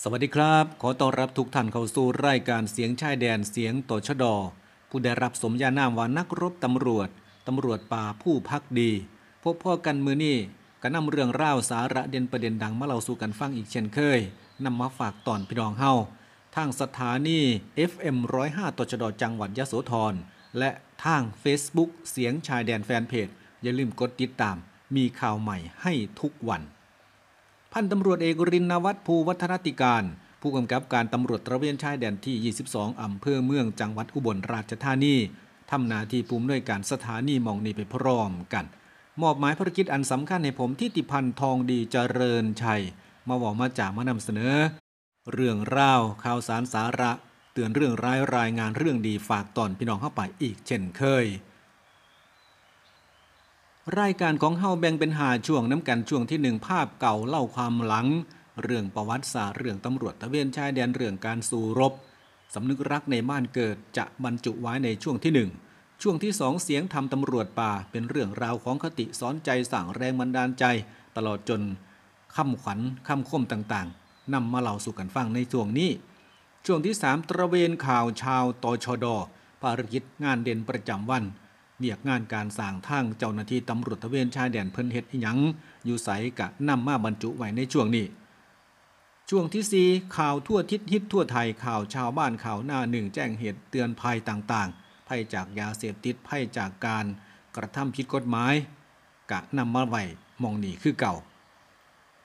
สวัสดีครับ ขอต้อนรับทุกท่านเข้าสู่รายการเสียงชายแดนเสียงต่อชดอผู้ได้รับสมญานามว่านักรบตำรวจ ตำรวจป่าผู้พักดี พบพ่อกันมือนี่ก็นำเรื่องราวสาระเด่นประเด็นดังมาเล่าสู่กันฟังอีกเช่นเคยนำมาฝากตอนพี่น้องเฮาทางสถานี FM 105ต่อชดจังหวัดยะโสธรและทาง Facebook เสียงชายแดนแฟนเพจอย่าลืมกดติดตาม มีข่าวใหม่ให้ทุกวัน พันตำรวจเอกรินวัฒน์ภูวัฒนติการ ผู้กำกับการตำรวจตระเวนชายแดนที่ 22 อำเภอเมืองจังหวัดอุบลราชธานีทำหน้าที่ภูมิด้วยการสถานีมองนีไปพร้อมกัน มอบหมายภารกิจอันสำคัญให้ผมที่ติพันธ์ทองดีเจริญชัย มาบอกมาจากมานำเสนอ เรื่องราวข่าวสารสาระ เตือนเรื่องร้ายรายงานเรื่องดีฝากตอนพี่น้องเข้าไปอีกเช่นเคย รายการของเฮาแบ่งเป็นหาช่วงน้ำกันช่วงที่หนึ่งภาพเก่าเล่าความหลัง เรื่องประวัติศาสตร์เรื่องตำรวจตะเวนชายแดนเรื่องการสู้รบสำนึกรักในบ้านเกิดจะบรรจุไว้ในช่วงที่หนึ่งช่วงที่สองเสียงทำตำรวจป่าเป็นเรื่องราวของคติสอนใจสั่งแรงบันดาลใจ ตลอดจนคำขวัญคำคมต่างๆนำมาเล่าสู่กันฟังในช่วงนี้ ช่วงที่3ตระเวนข่าวชาวตชดภารกิจงานเด่นประจำวัน เรียกงานการสร้างทางเจ้าหน้าที่ตำรวจตะเวนชายแดนเพิ่นเฮ็ดหยังอยู่ใสกะนำมาบรรจุไว้ในช่วงนี้ ช่วงที่4ข่าวทั่วทิศฮิตทั่วไทยข่าวชาวบ้านข่าวหน้าหนึ่งแจ้งเหตุเตือนภัยต่างๆภัยจากยาเสพติดภัยจากการกระทำผิดกฎหมาย กะนำมาไว้มองนี่คือเก่า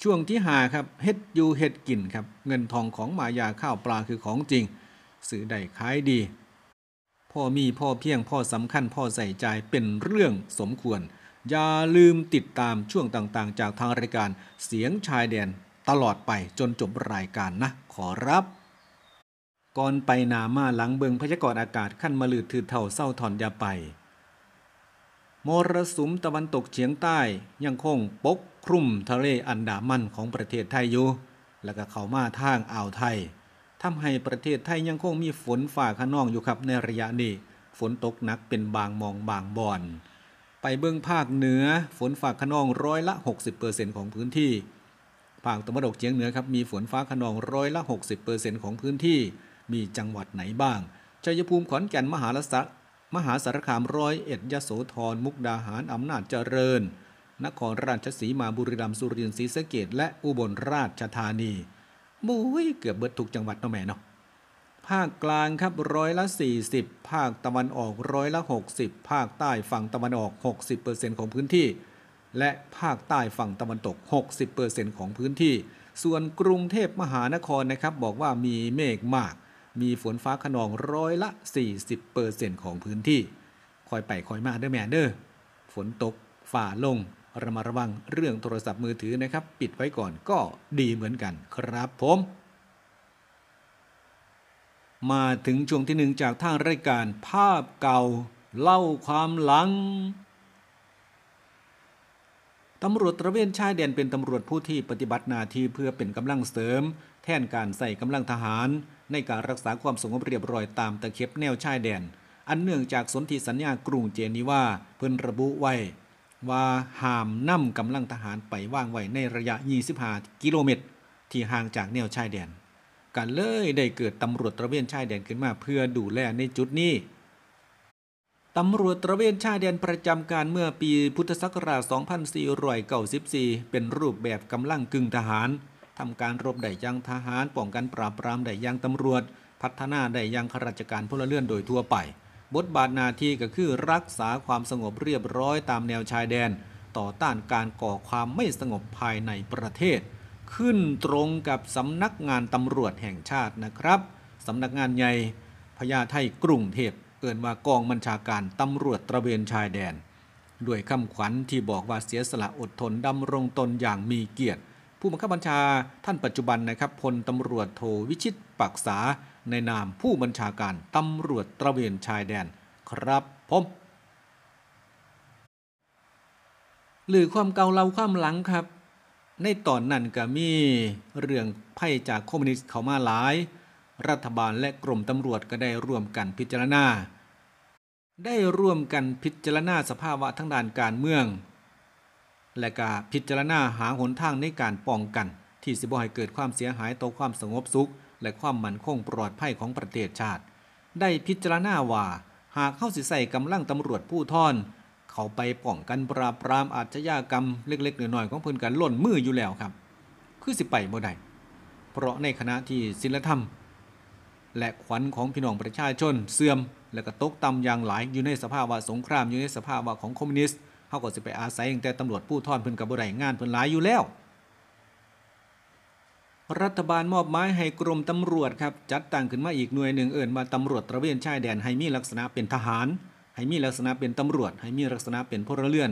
ช่วงที่หาครับเฮ็ดอยู่เฮ็ดกินครับเงินทองของมายาข้าวปลาคือของจริง สื่อได้ขายดี พ่อมีพ่อเพียงพ่อสำคัญพ่อใส่ใจเป็นเรื่องสมควร อย่าลืมติดตามช่วงต่างๆ จากทางรายการเสียงชายแดนตลอดไปจนจบรายการนะ ขอรับ ก่อนไปนามาหลังเบิงพยากรณ์อากาศขั้นมาลืดถือเท่าเศร้าถอนยาไป มรสุมตะวันตกเฉียงใต้ยังคงปกคลุมทะเลอันดามันของประเทศไทยอยู่ แล้วก็เข้ามาทางอ่าวไทย ทำให้ประเทศไทยยังคงมีฝนฝ่าขนองอยู่ครับในระยะนี้ ฝนตกหนักเป็นบางมองบางบอน ไปเบื้องภาคเหนือฝนฝ่าขนองร้อยละ 60%ของพื้นที่ ภาคตะวันออกเฉียงเหนือครับมีฝนฟ้าขนองร้อยละ 60%ของพื้นที่ มีจังหวัดไหนบ้างชัยภูมิขอนแก่นมหาลสะมหาสารคามร้อยเอ็ดยโสธรมุกดาหารอำนาจเจริญ นครราชสีมาบุรีรัมย์สุรินทร์ศรีสะเกดและอุบลราชธานี บุ้ยเกือบเบิดทุกจังหวัดเนาะแม่เนาะภาคกลางครับร้อยละ 40 ภาคตะวันออกร้อยละ 60 ภาคใต้ฝั่งตะวันออก 60%ของพื้นที่ และภาคใต้ฝั่งตะวันตก 60%ของพื้นที่ ส่วนกรุงเทพมหานครนะครับ บอกว่ามีเมฆมาก มีฝนฟ้าขนองร้อยละ 40%ของพื้นที่ คอยไปคอยมาเด้อแม่เด้อฝนตกฝ่าลง ระมัดระวังเรื่องโทรศัพท์มือถือนะครับ ปิดไว้ก่อนก็ดีเหมือนกันครับผม มาถึงช่วงที่หนึ่งจากทางรายการภาพเก่าเล่าความหลังตำรวจตระเวนชายแดนเป็นตำรวจผู้ที่ปฏิบัติหน้าที่เพื่อเป็นกำลังเสริม แทนการใส่กำลังทหาร ในการรักษาความสงบเรียบร้อยตามตะเข็บแนวชายแดน อันเนื่องจากสนธิสัญญากรุงเจนีวาเพิ่นระบุไว้ ว่าห้ามนำกำลังทหารไปว่างไว้ในระยะ 25 กิโลเมตร ที่ห่างจากแนวชายแดนกันเลยได้เกิดตำรวจตระเวนชายแดนขึ้นมาเพื่อดูแลในจุดนี้ตำรวจตระเวนชายแดนประจำการเมื่อปีพุทธศักราช 2494 เป็นรูปแบบกำลังกึ่งทหารทำการรบได้ยังทหารป้องกันปราบปรามได้ยังตำรวจ พัฒนาได้ยังข้าราชการพลเรือนโดยทั่วไป บทบาทนาทีก็คือรักษาความสงบเรียบร้อยตามแนวชายแดน ต่อต้านการก่อความไม่สงบภายในประเทศ ขึ้นตรงกับสำนักงานตำรวจแห่งชาตินะครับสำนักงานใหญ่พญาไทกรุงเทพเอินว่ากองบัญชาการตำรวจตระเวนชายแดน ด้วยคำขวัญที่บอกว่าเสียสละอดทนดำรงตนอย่างมีเกียรติ ผู้บังคับบัญชาท่านปัจจุบันนะครับพลตำรวจโทวิชิตปักษา ในนามผู้บัญชาการตำรวจตระเวนชายแดนครับผมหรือความเก่าเราความหลังครับ ในตอนนั้นก็มีเรื่องไพ่จากคอมมิวนิสต์เข้ามาหลาย รัฐบาลและกรมตำรวจก็ได้ร่วมกันพิจารณา ได้ร่วมกันพิจารณาสภาวะทั้งด้านการเมือง และก็พิจารณาหาหนทางในการป้องกันทที่สิบ่ให้เกิดความเสียหายต่อความสงบสุข และความมั่นคงปลอดภัยของประเทศชาติ ได้พิจารณาว่าหากเข้าสิใส่กำลังตำรวจผู้ท่อน เขาไปป้องกันปราบปรามอาชญากรรมเล็กๆน้อยๆของเพิ่อนกันล่นมืออยู่แล้วครับ คือสิไปบ่ได้เพราะในขณะที่ศีลธรรม และขวัญของพี่น้องประชาชนเสื่อม และก็ตกต่ำอย่างหลายอยู่ในสภาวะสงครามอยู่ในสภาวะของคอมมิวนิสต์เฮาก็สิไปอาศัยแต่ตำรวจผู้ท่อนเพิ่อนก็บ่ได้งานเพิ่อนหลายอยู่แล้ว รัฐบาลมอบหมายให้กรมตำรวจครับจัดตั้งขึ้นมาอีกหน่วยหนึ่งเอิ่นมาตำรวจตระเวนชายแดนให้มีลักษณะเป็นทหาร ให้มีลักษณะเป็นตำรวจ ให้มีลักษณะเป็นพลเรือน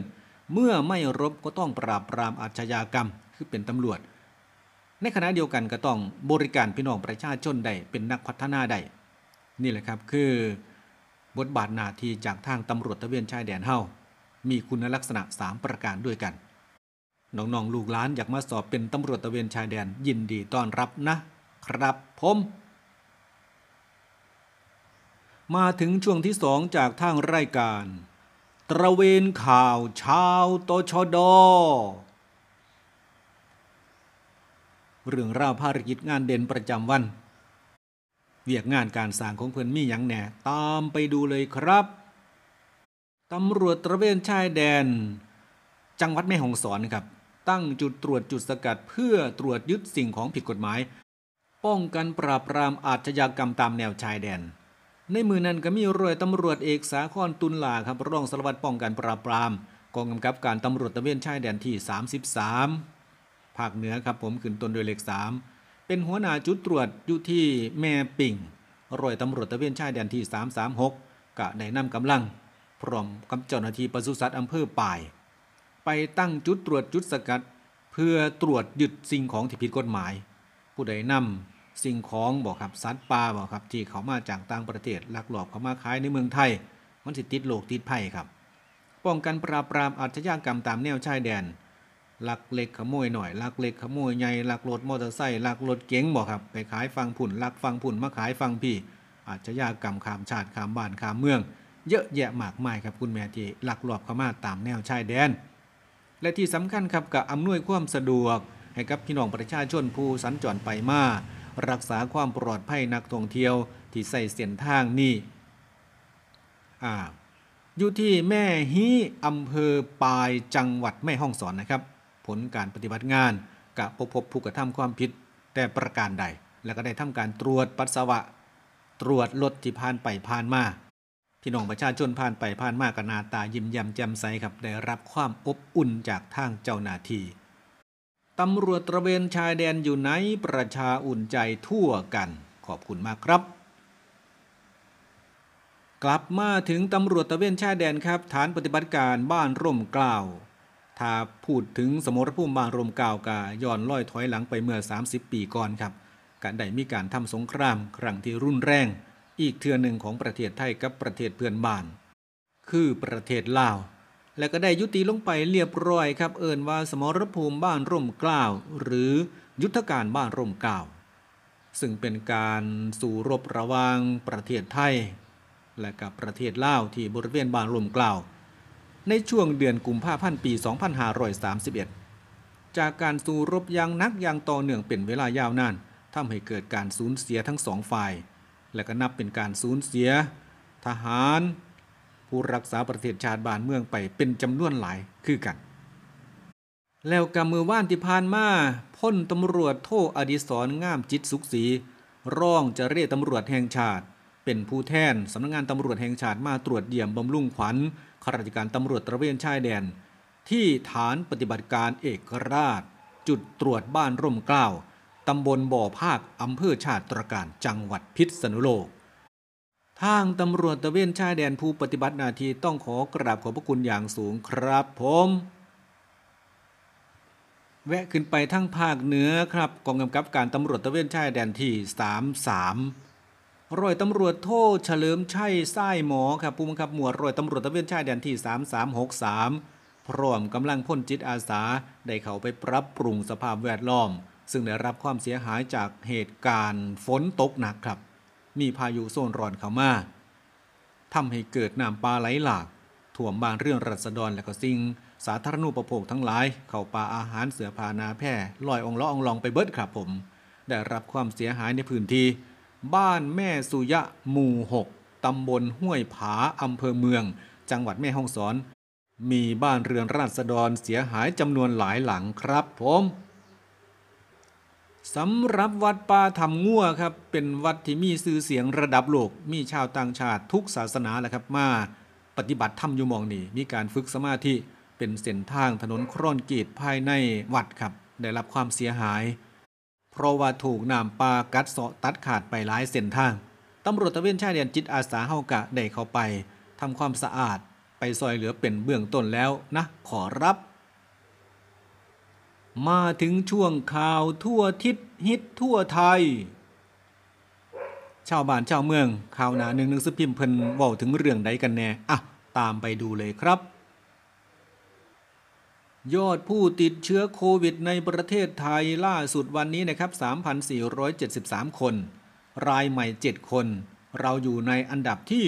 เมื่อไม่รบก็ต้องปราบปรามอาชญากรรมคือเป็นตำรวจ ในขณะเดียวกันก็ต้องบริการพี่น้องประชาชนได้เป็นนักพัฒนาได้นี่แหละครับคือบทบาทหน้าที่จากทางตำรวจตระเวนชายแดนเฮามีคุณลักษณะ 3 ประการด้วยกัน น้องๆลูกหลานอยากมาสอบเป็นตำรวจตะเวนชายแดนยินดีต้อนรับนะ ครับผมมาถึงช่วงที่สองจากทางรายการ ตระเวนข่าวชาวตชด เรื่องราวภารกิจงานเด่นประจำวัน เวียกงานการสร้างของเพื่อนมีอย่างแหน่ตามไปดูเลยครับตำรวจตระเวนชายแดน จังหวัดแม่ฮ่องสอนครับ ตั้งจุดตรวจจุดสกัด เพื่อตรวจยึดสิ่งของผิดกฎหมาย ป้องกันปราบปรามอาชญากรรมตามแนวชายแดน ในมือนั้นก็มีรอยตำรวจเอกสาครตุลลาครับรองสารวัตรป้องกันปราบปรามกองกำกับการตำรวจตะเวนชายแดนที่ 33 ภาคเหนือครับผมขึ้นต้นโดยเลข 3 เป็นหัวหน้าจุดตรวจอยู่ที่แม่ปิ่งรอยตำรวจตะเวนชายแดนที่ 336กะได้นำกำลัง พร้อมกับเจ้าหน้าที่ปศุสัตว์อำเภอป่าย ไปตั้งจุดตรวจจุดสกัด เพื่อตรวจยึดสิ่งของที่ผิดกฎหมาย ผู้ใดนำสิ่งของบอกครับสัตว์ป่าบอกครับที่เขามาจากต่างประเทศลักลอบเขามาขายในเมืองไทย มันสิติดโลกติดภัยครับ ป้องกันปราบปรามอาชญากรรมตามแนวชายแดนลักเล็กขโมยหน่อยลักเล็กขโมยใหญ่ลักรถมอเตอร์ไซค์ลักรถเก๋งบอกครับ ไปขายฟังผุนลักฟังผุนมาขายฟังพี่ อาชญากรรมขามชาติขามบ้านขามเมือง เยอะแยะมากมายครับคุณแม่ที่ลักลอบเข้ามาตามแนวชายแดน และที่สำคัญครับกับอำนวยความสะดวก ให้กับพี่น้องประชาชนผู้สัญจรไปมา รักษาความปลอดภัยนักท่องเที่ยวที่ใส่เส้นทางนี่อ่าอยู่ที่แม่ฮีอำเภอปายจังหวัดแม่ฮ่องสอนนะครับ ผลการปฏิบัติงานกะพบพบผู้กระทำความผิดแต่ประการใด แล้วก็ได้ทำการตรวจปัสสาวะ ตรวจรถที่ผ่านไปผ่านมา พี่น้องประชาชนผ่านไปผ่านมากับนาตายิ้มแย้มแจ่มใสครับได้รับความอบอุ่นจากทางเจ้าหน้าที่ตำรวจตระเวนชายแดนอยู่ไหนประชาอุ่นใจทั่วกัน ขอบคุณมากครับ กลับมาถึงตำรวจตระเวนชายแดนครับ ฐานปฏิบัติการบ้านร่มเกล้าถ้าพูดถึงสมรภูมิบ้านร่มเกล้ากาย้อนล่อยถอยหลังไปเมื่อ 30 ปีก่อนครับการได้มีการทำสงครามครั้งที่รุนแรง อีกเทือหนึ่งของประเทศไทยกับประเทศเพื่อนบ้าน คือประเทศลาว และก็ได้ยุติลงไปเรียบร้อยครับ เอินว่าสมรภูมิบ้านร่มเกล้าหรือยุทธการบ้านร่มเกล้าซึ่งเป็นการสู่รบระหว่างประเทศไทย และกับประเทศลาวที่บริเวณบ้านร่มเกล้าในช่วงเดือนกุมภาพันธ์ปี 2531 จากการสู้รบย่างนักย่างต่อเนื่องเป็นเวลายาวนานทำให้เกิดการสูญเสียทั้งสองฝ่าย และก็นับเป็นการสูญเสีย ทหาร ผู้รักษาประเทศชาติบ้านเมืองไปเป็นจำนวนหลายคือกัน แล้วกับมือว่านที่ผ่านมาพ้นตำรวจโทอดิศรงามจิตสุขศรีร่องเจเรตำรวจแห่งชาติ เป็นผู้แทนสำนักงงานตำรวจแห่งชาติมาตรวจเยี่ยมบำรุงขวัญข้าราชการตำรวจตระเวนชายแดน ที่ฐานปฏิบัติการเอกราช จุดตรวจบ้านร่มเกล้า ตำบลบ่อภาคอำเภอชาติตรการจังหวัดพิษณุโลก ทางตำรวจตะเวนชายแดนผู้ปฏิบัติหน้าที่ต้องขอกราบขอบพระคุณอย่างสูงครับผมแวะขึ้นไปทั้งภาคเหนือครับกองกำกับการตำรวจตะเวนชายแดนที่ 33ร้อยตำรวจโทษเฉลิมชัยไส้หมอครับผู้บังคับหมวดร้อยตำรวจตะเวนชายแดนที่ 3363 พร้อมกำลังพ่นจิตอาสาได้เข้าไปปรับปรุงสภาพแวดล้อม ซึ่งได้รับความเสียหายจากเหตุการณ์ฝนตกหนักครับ มีพายุโซนร้อนเข้ามาทำให้เกิดน้ำปลาไหลหลากถ่วมบ้านเรื่องรัษฎรและก็สิ่ง สาธารณูปโภคทั้งหลาย เข้าป่าอาหารเสือพานาแพร่ลอยองล้อองลองไปเบิดครับผม ได้รับความเสียหายในพื้นที่ บ้านแม่สุยะหมู่ 6 ตำบลห้วยผาอำเภอเมือง จังหวัดแม่ฮ่องสอน มีบ้านเรือนราษฎรเสียหายจำนวนหลายหลังครับผม สำหรับวัดป่าทำงั่วครับเป็นวัดที่มีชื่อเสียงระดับโลก มีชาวต่างชาติทุกศาสนาแหละครับมาปฏิบัติธรรมอยู่มองนี่มีการฝึกสมาธิเป็นเส้นทางถนนคร่อนกีดภายในวัดครับได้รับความเสียหาย เพราะว่าถูกน้ำปลากัดเสาะตัดขาดไปหลายเส้นทางตำรวจตะเวนชายแดนจิตอาสาเฮากะได้เข้าไปทำความสะอาดไปซอยเหลือเป็นเบื้องต้นแล้วนะขอรับ มาถึงช่วงข่าวทั่วทิศฮิตทั่วไทย ชาวบ้านชาวเมืองข่าวหนาหนึ่งหนึ่งสพิมพ์เพิ่นว้าถึงเรื่องใดกันแน่ อะ ตามไปดูเลยครับ ยอดผู้ติดเชื้อโควิดในประเทศไทยล่าสุดวันนี้นะครับ 3,473 คน รายใหม่ 7 คน เราอยู่ในอันดับที่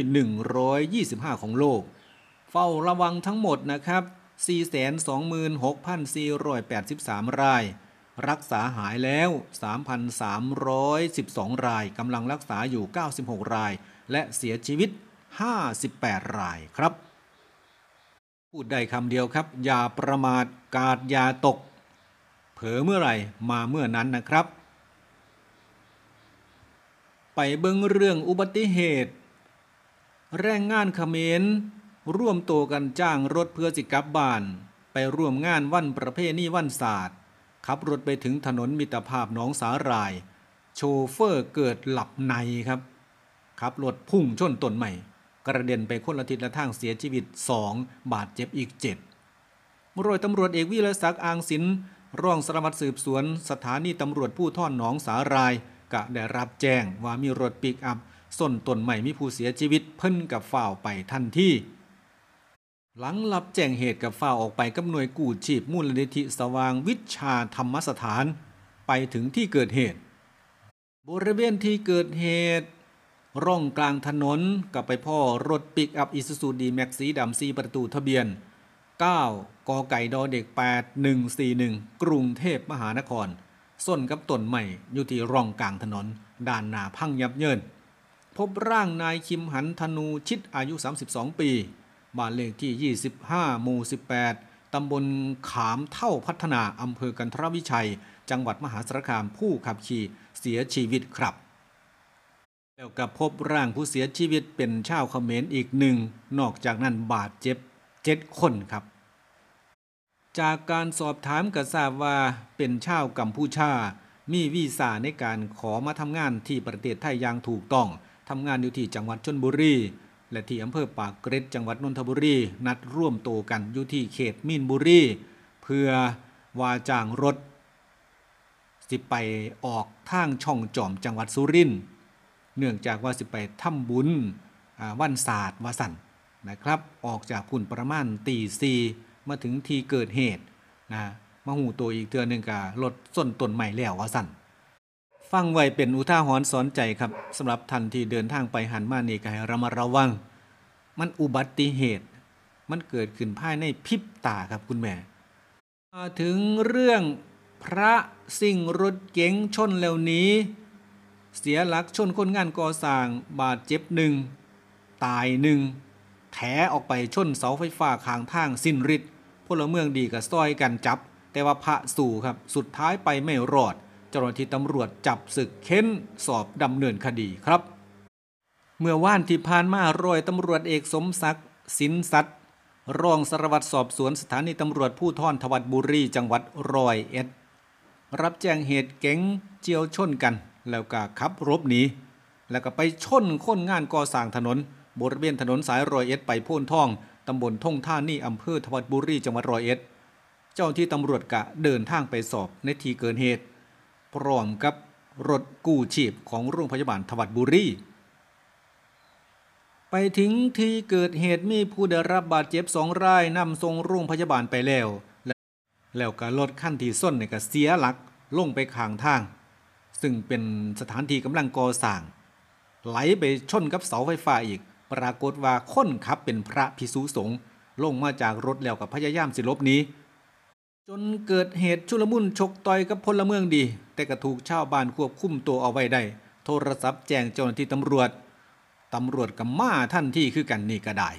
125 ของโลก เฝ้าระวังทั้งหมดนะครับ 426,483 ราย รักษาหายแล้ว 3,312 ราย กำลังรักษาอยู่ 96 ราย และเสียชีวิต 58 รายครับ พูดได้คำเดียวครับ อย่าประมาทกาดอย่าตก เผลอเมื่อไหร่มาเมื่อนั้นนะครับ ไปเบิ่งเรื่องอุบัติเหตุ แรงงานเขมร ร่วมตัวกันจ้างรถเพื่อสิกับบ้าน ไปร่วมงานวันประเพณีวันศาสตร์ขับรถไปถึงถนนมิตรภาพหนองสาหร่าย โชเฟอร์เกิดหลับในครับขับรถพุ่งชนต้นใหม่ กระเด็นไปคนละทิศละทางเสียชีวิต 2 บาดเจ็บอีก7รอยตำรวจเอกวิรศักดิ์อางศิลป์รองสารวัตรสืบสวน สถานีตำรวจผู้ท่อนหนองสาหรายกะได้รับแจ้งว่ามีรถปิกอัพส้นต้นใหม่มีผู้เสียชีวิตเพิ่นกับฝ่าวไปทันที หลังรับแจ้งเหตุกับฝ่าออกไปกับหน่วยกู้ชีพมูลนิธิสว่างวิชาธรรมสถาน ไปถึงที่เกิดเหตุ บริเวณที่เกิดเหตุ ร่องกลางถนนกับไปพ่อรถปิกอัพอิซูซูดีแม็กสีดำซีประตูทะเบียน 9กอไก่ดอเด็ก 8141 กรุงเทพมหานคร ส้นกับต้นใหม่อยู่ที่ร่องกลางถนน ด้านหน้าพังยับเยิน พบร่างนายคิมหันธนูชิดอายุ 32 ปี บ้านเลขที่ 25 หมู่ 18 ตำบลขามเท่าพัฒนา อำเภอกันทรวิชัย จังหวัดมหาสารคามผู้ขับขี่เสียชีวิตครับ แล้วก็พบร่างผู้เสียชีวิตเป็นชาวเขมรอีกหนึ่ง นอกจากนั้นบาดเจ็บเจ็ดคนครับ จากการสอบถามก็ทราบว่าเป็นชาวกัมพูชา มีวีซ่าในการขอมาทำงานที่ประเทศไทยอย่างถูกต้องทำงานอยู่ที่จังหวัดชนบุรี และที่อำเภอปากเกร็ดจังหวัดนนทบุรีนัดร่วมโตวกันอยู่ที่เขตมีนบุรีเพื่อว่าจ้างรถ สิไปออกทางช่องจอมจังหวัดสุรินทร์เนื่องจากว่าสิไปทำบุญอ่าวันศาสตร์วสันนะครับ ออกจากพุ่นประมาณตีซีมาถึงที่เกิดเหตุนะมาหูตัวอีกเทือหนึ่งกับรถส้นต้นใหม่แล้ววสัน ฟังไว้เป็นอุทาหรณ์สอนใจครับสำหรับท่านที่เดินทางไปหันมานี่ก็ให้ระมัดระวัง มันอุบัติเหตุ มันเกิดขึ้นภายในพริบตาครับคุณแม่มาถึงเรื่องพระสิ่งรถเก๋งชนแล้วนี้ เสียหลักชนคนงานก่อสร้างบาดเจ็บหนึ่งตายหนึ่งแถออกไปชนเสาไฟฟ้าข้างทางสิ้นฤทธิ์พลเมืองดีกับซอยกันจับ แต่ว่าพระสู่ครับสุดท้ายไปไม่รอด เจ้าหน้าที่ตำรวจจับศึกเค้นสอบดำเนินคดีครับ เมื่อว่านที่ผ่านมาร้อยตำรวจเอกสมศักดิ์สินสัตย์รองสารวัตรสอบสวนสถานีตำรวจผู้ท่อนทวัดบุรีจังหวัดร้อยเอ็ดรับแจ้งเหตุเก๋งเจียวชนกัน แล้วก็ขับรบหนีแล้วก็ไปชนคนงานก่อสร้างถนน บริเวณถนนสายร้อยเอ็ดไปโพ่นท่องตำบลท่งท่านี่อำเภอทวัดบุรีจังหวัดร้อยเอ็ด เจ้าที่ตำรวจกะเดินทางไปสอบในที่เกิดเหตุ พร้อมกับรถกู้ชีพของโรงพยาบาลทวัดบุรี ไปถึงที่เกิดเหตุมีผู้ได้รับบาดเจ็บสองรายนำส่งโรงพยาบาลไปแล้ว แล้วก็รถขั้นที่ส้นเนี่ยก็เสียหลักลงไปข้างทาง ซึ่งเป็นสถานที่กำลังก่อสร้าง ไหลไปชนกับเสาไฟฟ้าอีก ปรากฏว่าคนขับเป็นพระพิสุสงฆ์ลงมาจากรถแล้วกับพยายามสิลบนี้ จนเกิดเหตุชุลมุนชกต่อยกับพลเมืองดี แต่ก็ถูกชาวบ้านควบคุมตัวเอาไว้ได้ โทรศัพท์แจ้งเจ้าหน้าที่ตำรวจ ตำรวจกับมาท่านที่คือกันนี่ก็ได้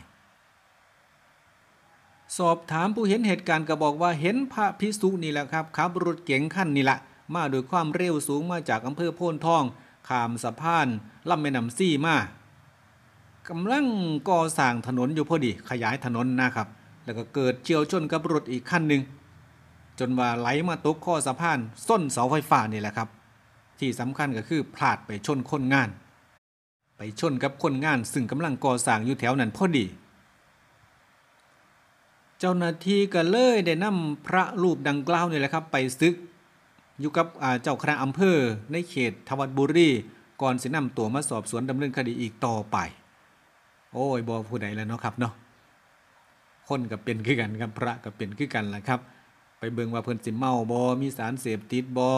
สอบถามผู้เห็นเหตุการณ์ก็บอกว่าเห็นพระพิสุนี่แหละครับขับรถเก๋งขั้นนี่แหละมาโดยความเร็วสูงมาจากอำเภอโพนทองข้ามสะพานลำแม่น้ำซี่มากำลังก่อสร้างถนนอยู่พอดีขยายถนนนะครับ แล้วก็เกิดเฉียวชนกับรถอีกคันหนึ่ง จนว่าไหลมาตกข้อสะพานส้นเสาไฟฟ้านี่แหละครับ ที่สำคัญก็คือพลาดไปชนคนงาน ไปชนกับคนงานซึ่งกำลังก่อสร้างอยู่แถวนั้นพอดี เจ้าหน้าที่ก็เลยได้นำพระรูปดังกล่าวนี่แหละครับ ไปซึก อยู่กับเจ้าคณะอำเภอในเขตทวัดบุรีก่อนสินำตัวมาสอบสวนดำเนินคดีอีกต่อไป โอ้ยบอผู้ใดแล้วเนาะครับเนาะคนกับเป็นคือกันครับพระกับเป็นคือกันแหละครับ ไปเบิ่งว่าเพิ่นสิเมาบอมีสารเสพติดบอ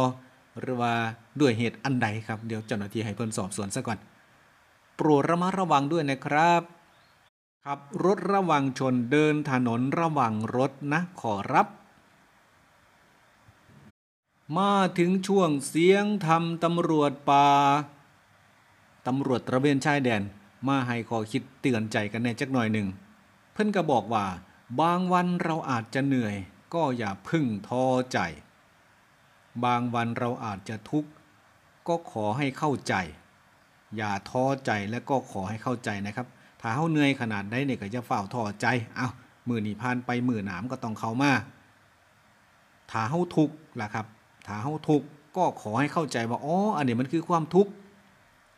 หรือว่าด้วยเหตุอันใดครับ เดี๋ยวเจ้าหน้าที่ให้เพิ่นสอบสวนซะก่อน โปรดระมัดระวังด้วยนะครับขับรถระวังชนเดินถนนระวังรถนะขอรับ มาถึงช่วงเสียงทำตำรวจป่าตำรวจตระเวนชายแดน มาให้ขอคิดเตือนใจกันแน่จักหน่อยหนึ่ง เพิ่นก็บอกว่า บางวันเราอาจจะเหนื่อย ก็อย่าพึ่งท้อใจ บางวันเราอาจจะทุกข์ ก็ขอให้เข้าใจ อย่าท้อใจและก็ขอให้เข้าใจนะครับ ถ้าเฮาเหนื่อยขนาดใดเนี่ยก็จะเฝ้าท้อใจ เอามือหนีพานไปมือหนามก็ต้องเข้ามาถ้าเฮาทุกข์ล่ะครับ ถ้าเฮาทุกข์ก็ขอให้เข้าใจว่า อ๋อ อันนี้มันคือความทุกข์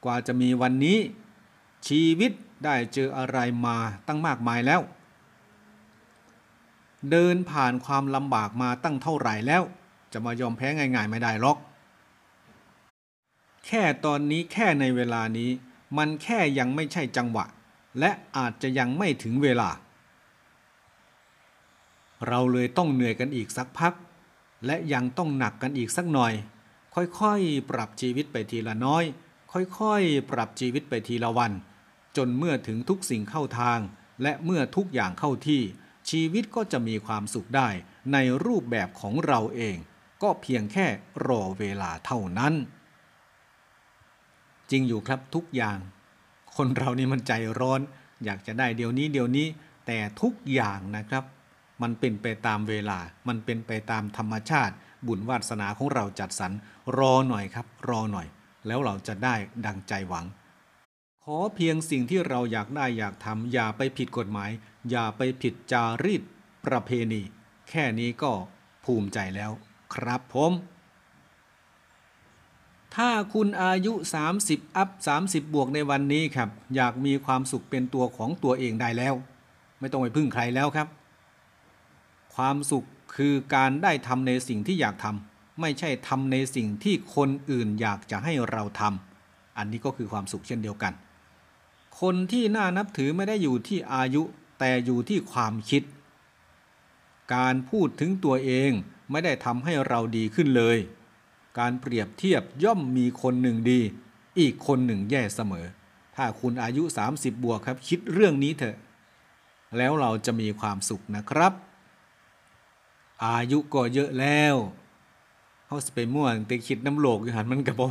กว่าจะมีวันนี้ ชีวิตได้เจออะไรมาตั้งมากมายแล้ว เดินผ่านความลำบากมาตั้งเท่าไหร่แล้ว จะมายอมแพ้ง่ายๆไม่ได้หรอก แค่ตอนนี้แค่ในเวลานี้ มันแค่ยังไม่ใช่จังหวะ และอาจจะยังไม่ถึงเวลา เราเลยต้องเหนื่อยกันอีกสักพัก และยังต้องหนักกันอีกสักหน่อย ค่อยๆ ปรับชีวิตไปทีละน้อย ค่อยๆ ปรับชีวิตไปทีละวัน จนเมื่อถึงทุกสิ่งเข้าทาง และเมื่อทุกอย่างเข้าที่ ชีวิตก็จะมีความสุขได้ในรูปแบบของเราเอง ก็เพียงแค่รอเวลาเท่านั้น จริงอยู่ครับทุกอย่าง คนเรานี่มันใจร้อน อยากจะได้เดี๋ยวนี้เดี๋ยวนี้ แต่ทุกอย่างนะครับ มันเป็นไปตามเวลา มันเป็นไปตามธรรมชาติ บุญวาสนาของเราจัดสรรรอหน่อยครับ รอหน่อย แล้วเราจะได้ดังใจหวัง ขอเพียงสิ่งที่เราอยากได้อยากทำอย่าไปผิดกฎหมาย อย่าไปผิดจารีตประเพณี แค่นี้ก็ภูมิใจแล้ว ครับผมถ้าคุณอายุ 30 อัพ 30 บวกในวันนี้ครับ อยากมีความสุขเป็นตัวของตัวเองได้แล้ว ไม่ต้องไปพึ่งใครแล้วครับ ความสุขคือการได้ทำในสิ่งที่อยากทำไม่ใช่ทำในสิ่งที่คนอื่นอยากจะให้เราทำอันนี้ก็คือความสุขเช่นเดียวกัน คนที่น่านับถือไม่ได้อยู่ที่อายุแต่อยู่ที่ความคิด การพูดถึงตัวเองไม่ได้ทำให้เราดีขึ้นเลย การเปรียบเทียบย่อมมีคนหนึ่งดี อีกคนหนึ่งแย่เสมอ ถ้าคุณอายุ 30 บวกครับ คิดเรื่องนี้เถอะ แล้วเราจะมีความสุขนะครับ อายุก็เยอะแล้วเขาสไปม่วนแต่คิดน้ำโลกอยู่หันมันกับบ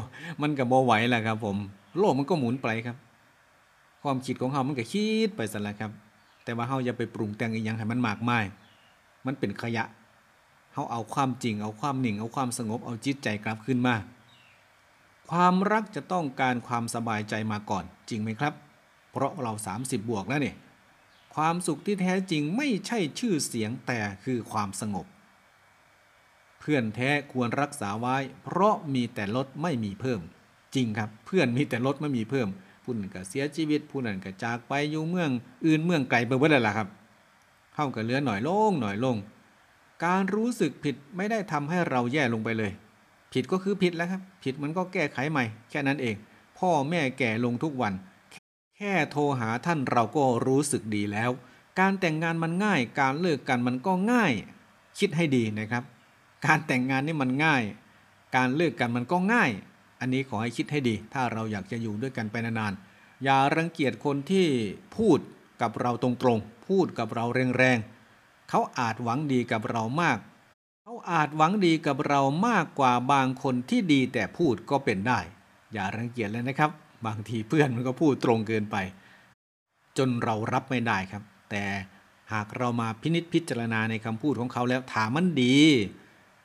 มันกับบไหวแหละครับผม โลกมันก็หมุนไปครับ ความคิดของเขามันก็คิดไปสั่นแหละครับ แต่ว่าเขาอย่าไปปรุงแต่งอีกอย่างให้มันมากมาย มันเป็นขยะเขาเอาความจริง เอาความหนิ่ง เอาความสงบ เอาจิตใจกลับขึ้นมา ความรักจะต้องการความสบายใจมาก่อน จริงไหมครับ เพราะเรา 30 บวกแล้วเนี่ยความสุขที่แท้จริงไม่ใช่ชื่อเสียงแต่คือความสงบ เพื่อนแท้ควรรักษาไว้ เพราะมีแต่ลดไม่มีเพิ่ม จริงครับ เพื่อนมีแต่ลดไม่มีเพิ่ม ผู้นั้นก็เสียชีวิต ผู้นั้นก็จากไปอยู่เมืองอื่นเมืองไกลไปเบิดแล้วล่ะครับเข้ากับเลือหน่อยลงหน่อยลง การรู้สึกผิดไม่ได้ทำให้เราแย่ลงไปเลย ผิดก็คือผิดแล้วครับ ผิดมันก็แก้ไขใหม่ แค่นั้นเอง พ่อแม่แก่ลงทุกวัน แค่โทรหาท่านเราก็รู้สึกดีแล้ว การแต่งงานมันง่าย การเลิกกันมันก็ง่าย คิดให้ดีนะครับ การแต่งงานนี่มันง่าย การเลิกกันมันก็ง่าย อันนี้ขอให้คิดให้ดี ถ้าเราอยากจะอยู่ด้วยกันไปนานๆ อย่ารังเกียจคนที่พูดกับเราตรงๆ พูดกับเราแรงๆ เขาอาจหวังดีกับเรามาก เขาอาจหวังดีกับเรามากกว่าบางคนที่ดีแต่พูดก็เป็นได้ อย่ารังเกียจเลยนะครับ บางทีเพื่อนมันก็พูดตรงเกินไป จนเรารับไม่ได้ครับ แต่หากเรามาพินิษพิจารณาในคำพูดของเขาแล้วถามมันดี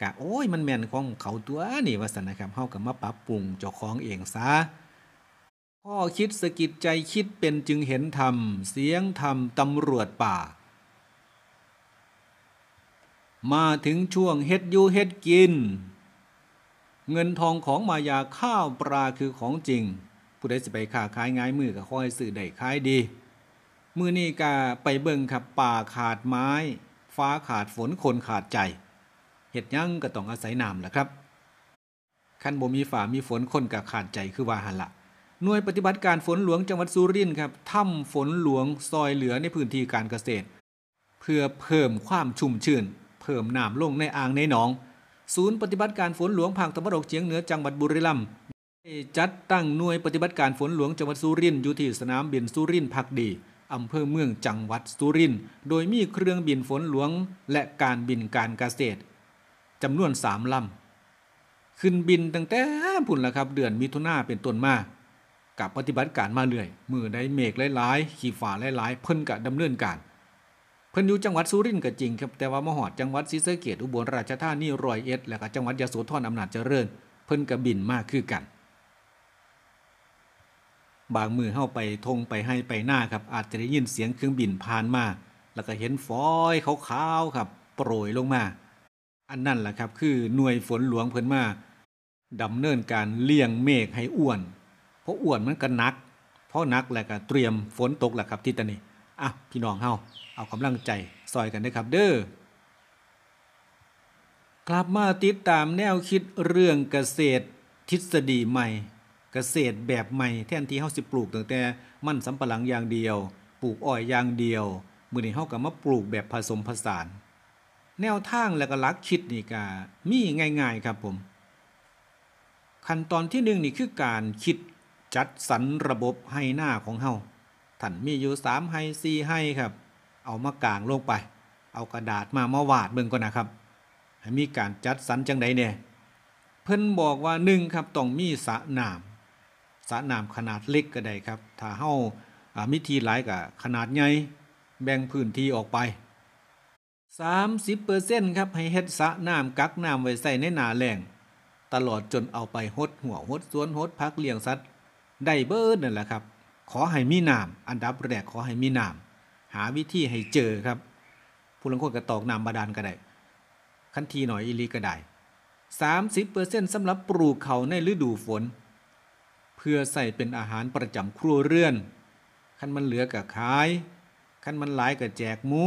กะโอ้ยมันแม่นของเขาตัวนี่ว่าสันนะครับเฮากับมาปรับปรุงเจ้าของเองซะพ่อคิดสะกิดใจคิดเป็นจึงเห็นธรรม เสียงธรรมตำรวจป่า มาถึงช่วงเฮ็ดยูเฮ็ดกิน เงินทองของมายาข้าวปลาคือของจริง ผู้ใดสิไปค้าขายง่ายมือก็คอยซื้อได้ขายดีมือนี่กาไปเบิ่งครับป่าขาดไม้ ฟ้าขาดฝนคนขาดใจ เห็ดยั่งก็ต้องอาศัยน้ำแหละครับขั้นบ่มีฝ่ามีฝนคนกับขาดใจคือว่าหันละหน่วยปฏิบัติการฝนหลวงจังหวัดสุรินทร์ครับถ้ำฝนหลวงซอยเหลือในพื้นที่การเกษตร เพื่อเพิ่มความชุ่มชื้นเพิ่มน้ำลงในอ่างในหนอง ศูนย์ปฏิบัติการฝนหลวงภาคตะวันออกเฉียงเหนือจังหวัดบุรีรัมย์จัดตั้งหน่วยปฏิบัติการฝนหลวงจังหวัดสุรินทร์อยู่ที่สนามบินสุรินทร์พักดีอำเภอเมืองจังหวัดสุรินทร์โดยมีเครื่องบินฝนหลวงและการบินการเกษตร จำนวนสามลำขึ้นบินตั้งแต่พุ่นละครับ เดือนมิถุนาเป็นต้นมากับปฏิบัติการมาเรื่อย มือได้เมฆหลายๆ ขี่ฝ่าหลายๆ เพิ่นกะดำเนินการ เพิ่นอยู่จังหวัดสุรินทร์ก็จริงครับ แต่ว่ามหอดจังหวัดศรีสะเกษอุบลราชธานีรอยเอ็ด และก็จังหวัดยโสธรอำนาจเจริญ เพิ่นก็บินมากคือกัน บางมือเข้าไปทงไปให้ไปหน้าครับ อาจจะได้ยินเสียงเครื่องบินผ่านมา แล้วก็เห็นฟอยขาวๆครับ โปรยลงมา อันนั่นแหละครับ คือหน่วยฝนหลวงเพิ่นมาดำเนินการเลี้ยงเมฆให้อ้วน เพราะอ้วนมันก็นัก เพราะนักแล้วก็เตรียมฝนตกแหละครับที่ตอนนี้อะพี่น้องเฮาเอากำลังใจซอยกันนะครับ เด้อกลับมาติดตามแนวคิดเรื่องเกษตรทฤษฎีใหม่ เกษตรแบบใหม่แทนที่เฮาสิปลูกตั้งแต่มันสำปะหลังอย่างเดียว ปลูกอ้อยอย่างเดียว มื้อนี้เฮาก็มาปลูกแบบผสมผสาน แนวทางและก็ลักคิดนี่ก็มีง่าย ๆ ครับผม ขั้นตอนที่หนึ่งนี่คือการคิดจัดสรรระบบให้หน้าของเฮาท่านมีอยู่สามให้สี่ให้ครับ เอามากางลงไป เอากระดาษมามาวาดเบิ่งก่อนนะครับให้มีการจัดสรรจังใดเนี่ยเพิ่นบอกว่าหนึ่งครับต้องมีสระน้ำสระน้ำขนาดเล็กก็ได้ครับ ถ้าเฮามีทีหลายกับขนาดใหญ่แบ่งพื้นที่ออกไป 30%ครับให้เฮ็ดสะน้ำกักน้ำไว้ใส่ในหนาแรงตลอดจนเอาไปหดหัวหดสวนหดพักเลี้ยงสัตว์ได้เบิดนั่นแหละครับ ขอให้มีน้ำอันดับแรกขอให้มีน้ำหาวิธีให้เจอครับผู้ลังคนก็ตอกน้ำบาดาลก็ได้คันทีหน่อยอีลีก็ได้30%สำหรับปลูกเขาในฤดูฝน เพื่อใส่เป็นอาหารประจำครัวเรือน คันมันเหลือก็ขาย คันมันหลายก็แจกหมู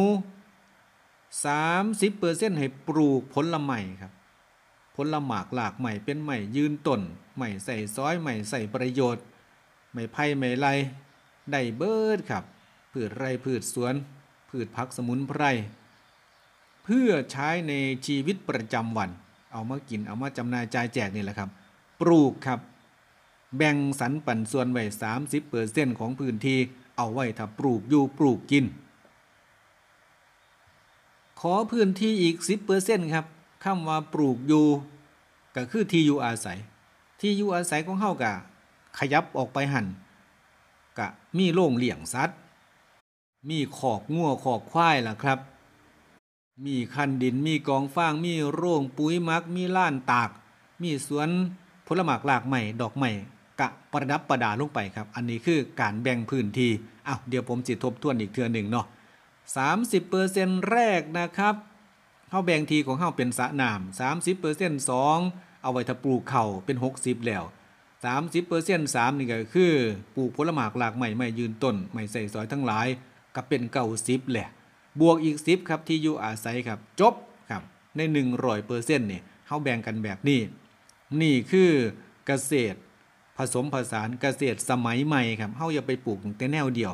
30%ให้ปลูกผลละไม้ครับ ผลละหมากหลากใหม่เป็นใหม่ยืนต้นใหม่ใส่ซ้อยใหม่ใส่ประโยชน์ใหม่ไผ่ใหม่ไรได้เบิดครับ พืชไรพืชสวน พืชพักสมุนไพรเพื่อใช้ในชีวิตประจำวัน เอามากินเอามาจำหน่ายจ่ายแจกนี่แหละครับ ปลูกครับ แบ่งสรรปันส่วนไว้30%ของพื้นที่เอาไว้ถ้าปลูกอยู่ปลูกกิน ขอพื้นที่อีก 10%ครับคำว่าปลูกอยู่ก็คือที่อยู่อาศัย ที่อยู่อาศัยของเฮากะขยับออกไปหันกะมีโรงเลี้ยงสัตว์มีขอกงัวขอกควายล่ะครับ มีคันดินมีกองฟางมีโรงปุ๋ยมักมีล้านตาก มีสวนผลหมากหลากใหม่ดอกใหม่กะประดับประดาลงไปครับ อันนี้คือการแบ่งพื้นที่อ้าวเดี๋ยวผมจิทบทวนอีกเทือหนึ่งเนาะ 30%แรกนะครับเฮาแบ่งทีของเฮาเป็นสะน้ำ30% 2 เอาไว้ถ้าปลูกเข่าเป็น 60 แล้ว 30% 3นี่ก็คือปลูกผลไม้หลากใหม่ไม่ยืนต้นไม่ใส่ซอยทั้งหลายก็เป็นเก่า10แหละ บวกอีก10ครับที่อยู่อาศัยครับ จบครับ ใน100%นี่ยเฮาแบ่งกันแบบนี้ นี่คือเกษตร ผสมผสานเกษตรสมัยใหม่ครับเฮาอย่าไปปลูกแต่แนวเดียว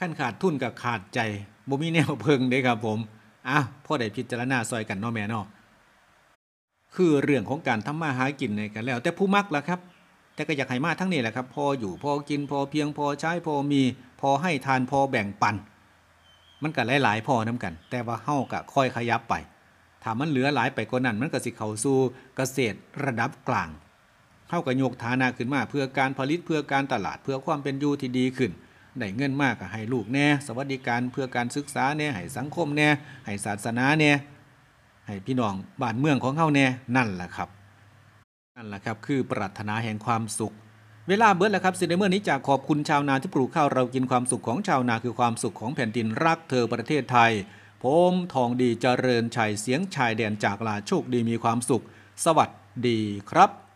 ขั้นขาดทุนกับขาดใจ บ่มีแนวเพิงเด้ครับผมอะพ่อได้พิจารณาซอยกันเนาะแม่เนาะคือเรื่องของการทำมาหากินในกันแล้ว แต่ผู้มักล่ะครับ แต่ก็อยากให้มาทั้งนี้แหละครับ พออยู่พอกินพอเพียงพอใช้พอมีพอให้ทานพอแบ่งปัน มันก็หลายๆพอน้กัน แต่ว่าเฮาก็ค่อยขยับไปถ้ามันเหลือหลายไปกว่านั้นมันก็สิเข้าสู่เกษตรระดับกลางเฮาก็ยกฐานะขึ้นมา เพื่อการผลิตเพื่อการตลาดเพื่อความเป็นอยู่ที่ดีขึ้น ได้เงินมากก็ให้ลูกแน่สวัสดิการเพื่อการศึกษาแน่ให้สังคมแน่ให้ศาสนาแน่ให้พี่น้องบ้านเมืองของเฮาแน่นั่นแหละครับ นั่นแหละครับคือปรารถนาแห่งความสุข เวลาเบิดแล้วครับสิในเมื่อนี้จากขอบคุณชาวนาที่ปลูกข้าวเรากินความสุขของชาวนาคือความสุขของแผ่นดินรักเธอประเทศไทยผมทองดีเจริญชัยเสียงชายแดนจากลาโชคดีมีความสุข สวัสดีครับ